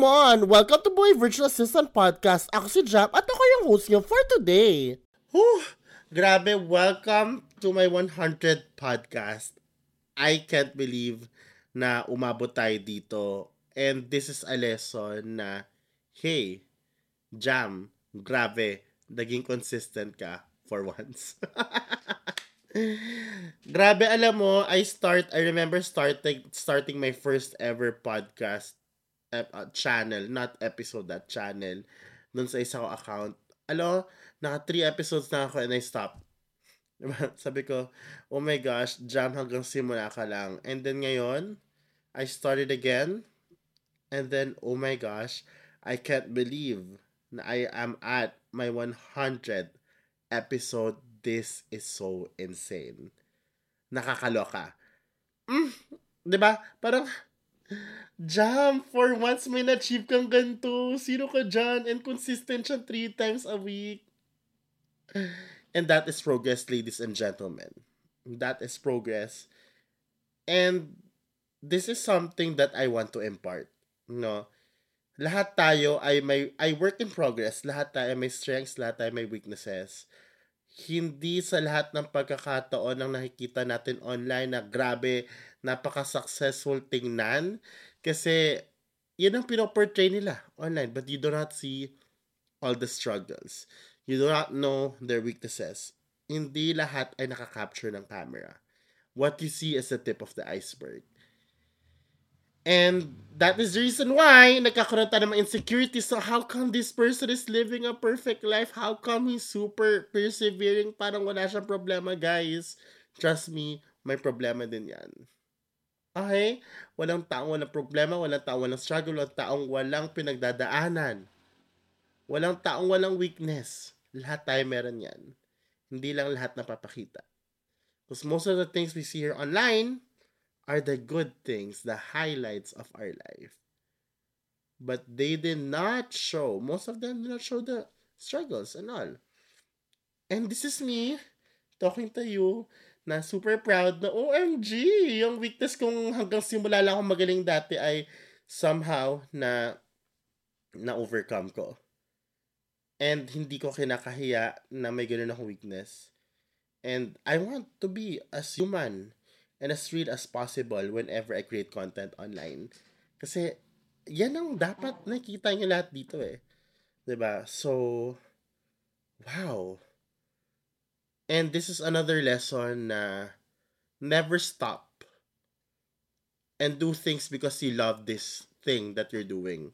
Come on! Welcome to Boy Virtual Assistant Podcast. Ako si Jam at ako yung host niyo for today. Whew! Grabe, welcome to my 100 podcast. I can't believe na umabot tayo dito. And this is a lesson na, hey, Jam, grabe, naging consistent ka for once. grabe, alam mo, I start, I remember starting, starting my first ever podcast uh, channel, not episode, that channel, dun sa isang account. Alo, naka three episodes na ako and I stopped. Diba? Sabi ko, oh my gosh, jam hanggang simula ka lang. And then ngayon, I started again. And then, oh my gosh, I can't believe na I am at my 100 episode. This is so insane. Nakakaloka. Mm, 'di ba? Parang Jam, for once may na-achieve kang ganito. Sino ka dyan? And consistent siya three times a week. And that is progress, ladies and gentlemen. That is progress. And this is something that I want to impart. No? Lahat tayo ay may ay work in progress. Lahat tayo may strengths, lahat tayo may weaknesses. Hindi sa lahat ng pagkakataon ng nakikita natin online na grabe, napaka-successful tingnan kasi, yun ang pinoportray nila online. But you do not see all the struggles. You do not know their weaknesses. Hindi lahat ay nakakapture ng camera. What you see is the tip of the iceberg. And that is the reason why nagkakaroon tayo ng insecurity. So how come this person is living a perfect life? How come he's super persevering? Parang wala siyang problema, guys. Trust me, may problema din yan. Okay? Walang taong walang problema, walang taong walang struggle, walang taong walang pinagdadaanan. Walang taong walang weakness. Lahat tayo meron yan. Hindi lang lahat napapakita. Because most of the things we see here online are the good things, the highlights of our life. But they did not show, most of them did not show the struggles and all. And this is me talking to you na super proud na OMG, yung weakness kong hanggang simula lang akong magaling dati ay somehow na na overcome ko. And hindi ko kinakahiya na may ganun akong weakness. And I want to be as human and as real as possible whenever I create content online. Kasi yan ang dapat nakita niyo lahat dito eh. 'Di ba? So wow And this is another lesson na never stop and do things because you love this thing that you're doing.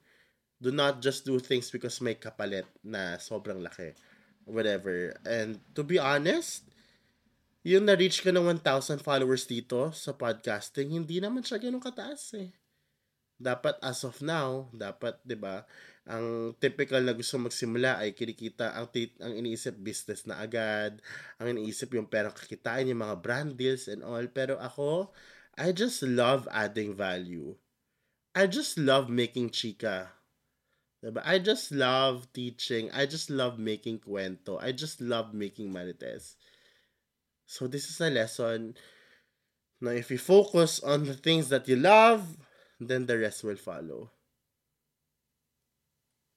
Do not just do things because may kapalit na sobrang laki. Whatever. And to be honest, yung na-reach ka ng 1,000 followers dito sa podcasting, hindi naman siya ganun kataas eh. Dapat as of now, dapat, 'di ba? ang typical na gusto magsimula ay kinikita ang tit ang iniisip business na agad ang iniisip yung perang kakitain yung mga brand deals and all. Pero ako I just love adding value. I just love making chika. Diba? I just love teaching. I just love making kwento. I just love making marites. So this is a lesson. Now if you focus on the things that you love then the rest will follow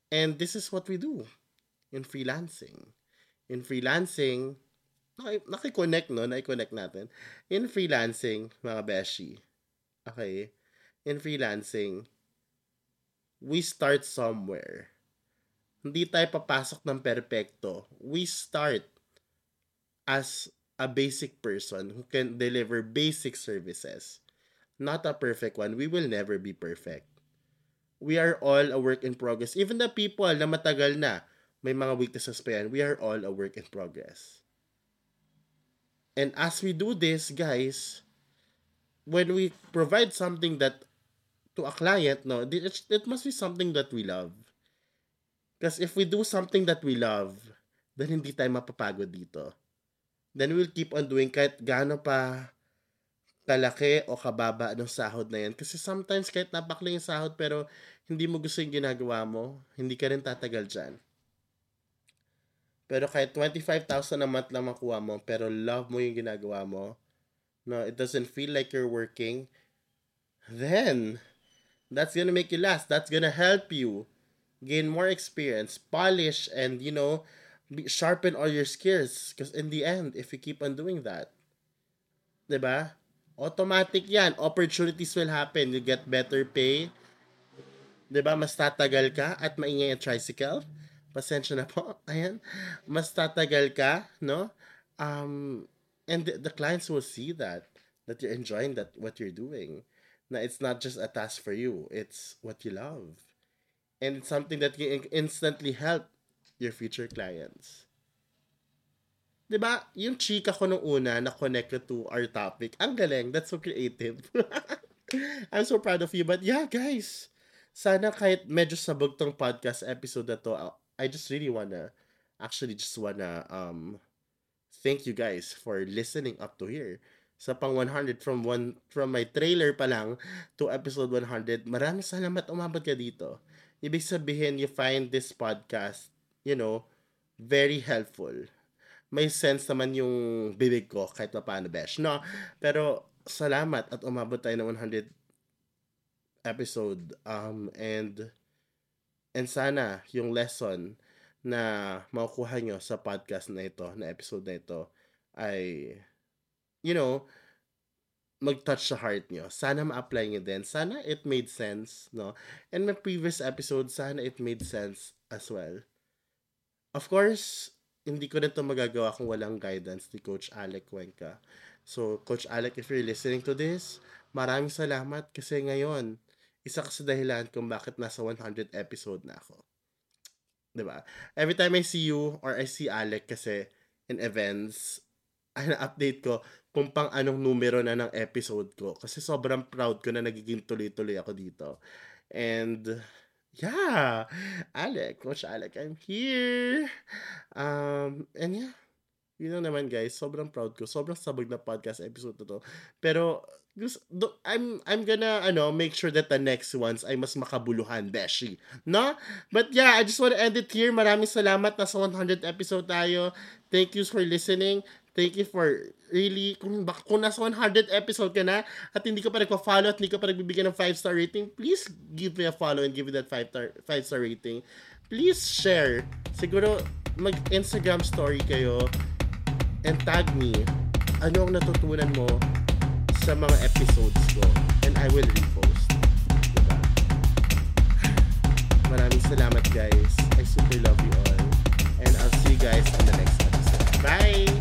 And this is what we do in freelancing. In freelancing, nakikonnect, no? Nakikonnect natin. In freelancing, mga beshi, okay, in freelancing, we start somewhere. Hindi tayo papasok ng perpekto. We start as a basic person who can deliver basic services. Not a perfect one. We will never be perfect we are all a work in progress. Even the people na matagal na, may mga weaknesses pa yan, we are all a work in progress. And as we do this, guys, when we provide something that to a client, no, it, it must be something that we love. Because if we do something that we love, then hindi tayo mapapagod dito. Then we'll keep on doing kahit gaano pa kalaki o kababa ng sahod na yan. Kasi sometimes kahit napakli yung sahod pero hindi mo gusto yung ginagawa mo, hindi ka rin tatagal dyan. Pero kahit 25,000 a month lang makuha mo, pero love mo yung ginagawa mo, no, it doesn't feel like you're working, then, That's gonna make you last. That's gonna help you gain more experience, polish, and you know, sharpen all your skills. Because in the end, if you keep on doing that, 'di ba? Automatic yan. Opportunities will happen. You get better pay. ba? Mas tatagal ka at maingay ang tricycle. Pasensya na po. Ayan. Mas tatagal ka, no? Um, and the, the clients will see that that you're enjoying that what you're doing. Na it's not just a task for you. It's what you love. And it's something that can instantly help your future clients. 'Di ba? Yung chika ko nung una na connected to our topic. Ang galing. That's so creative. I'm so proud of you. But yeah, guys. Sana kahit medyo sabog tong podcast episode na to, I just really wanna actually just wanna um thank you guys for listening up to here. Sa pang 100 from one from my trailer pa lang to episode 100. Maraming salamat umabot ka dito. Ibig sabihin you find this podcast, you know, very helpful. May sense naman yung bibig ko kahit pa paano besh, no? Pero salamat at umabot tayo ng 100 episode um and And sana yung lesson na makukuha nyo sa podcast na ito, na episode na ito, ay, you know, mag-touch sa heart nyo. Sana ma-apply nyo din. Sana it made sense, no? And my previous episode, sana it made sense as well. Of course, hindi ko na ito magagawa kung walang guidance ni Coach Alec Cuenca. So, Coach Alec, if you're listening to this, maraming salamat kasi ngayon, isa ka sa dahilan kung bakit nasa 100 episode na ako. ba? Every time I see you or I see Alec kasi in events, ay na-update ko kung pang anong numero na ng episode ko. Kasi sobrang proud ko na nagiging tuloy-tuloy ako dito. And, yeah, Alec, Coach Alec, I'm here. Um, and yeah, yun know naman guys, sobrang proud ko. Sobrang sabog na podcast episode na to. Pero, I'm I'm gonna ano make sure that the next ones ay mas makabuluhan, Beshi. No? But yeah, I just want to end it here. Maraming salamat na sa 100 episode tayo. Thank you for listening. Thank you for really kung kung nasa 100 episode ka na at hindi ka pa nagpa-follow at hindi ka pa nagbibigay ng 5 star rating, please give me a follow and give me that 5 star 5 star rating. Please share. Siguro mag Instagram story kayo and tag me. Ano ang natutunan mo sa mga episodes ko and I will repost. Diba? Maraming salamat guys. I super love you all. And I'll see you guys on the next episode. Bye!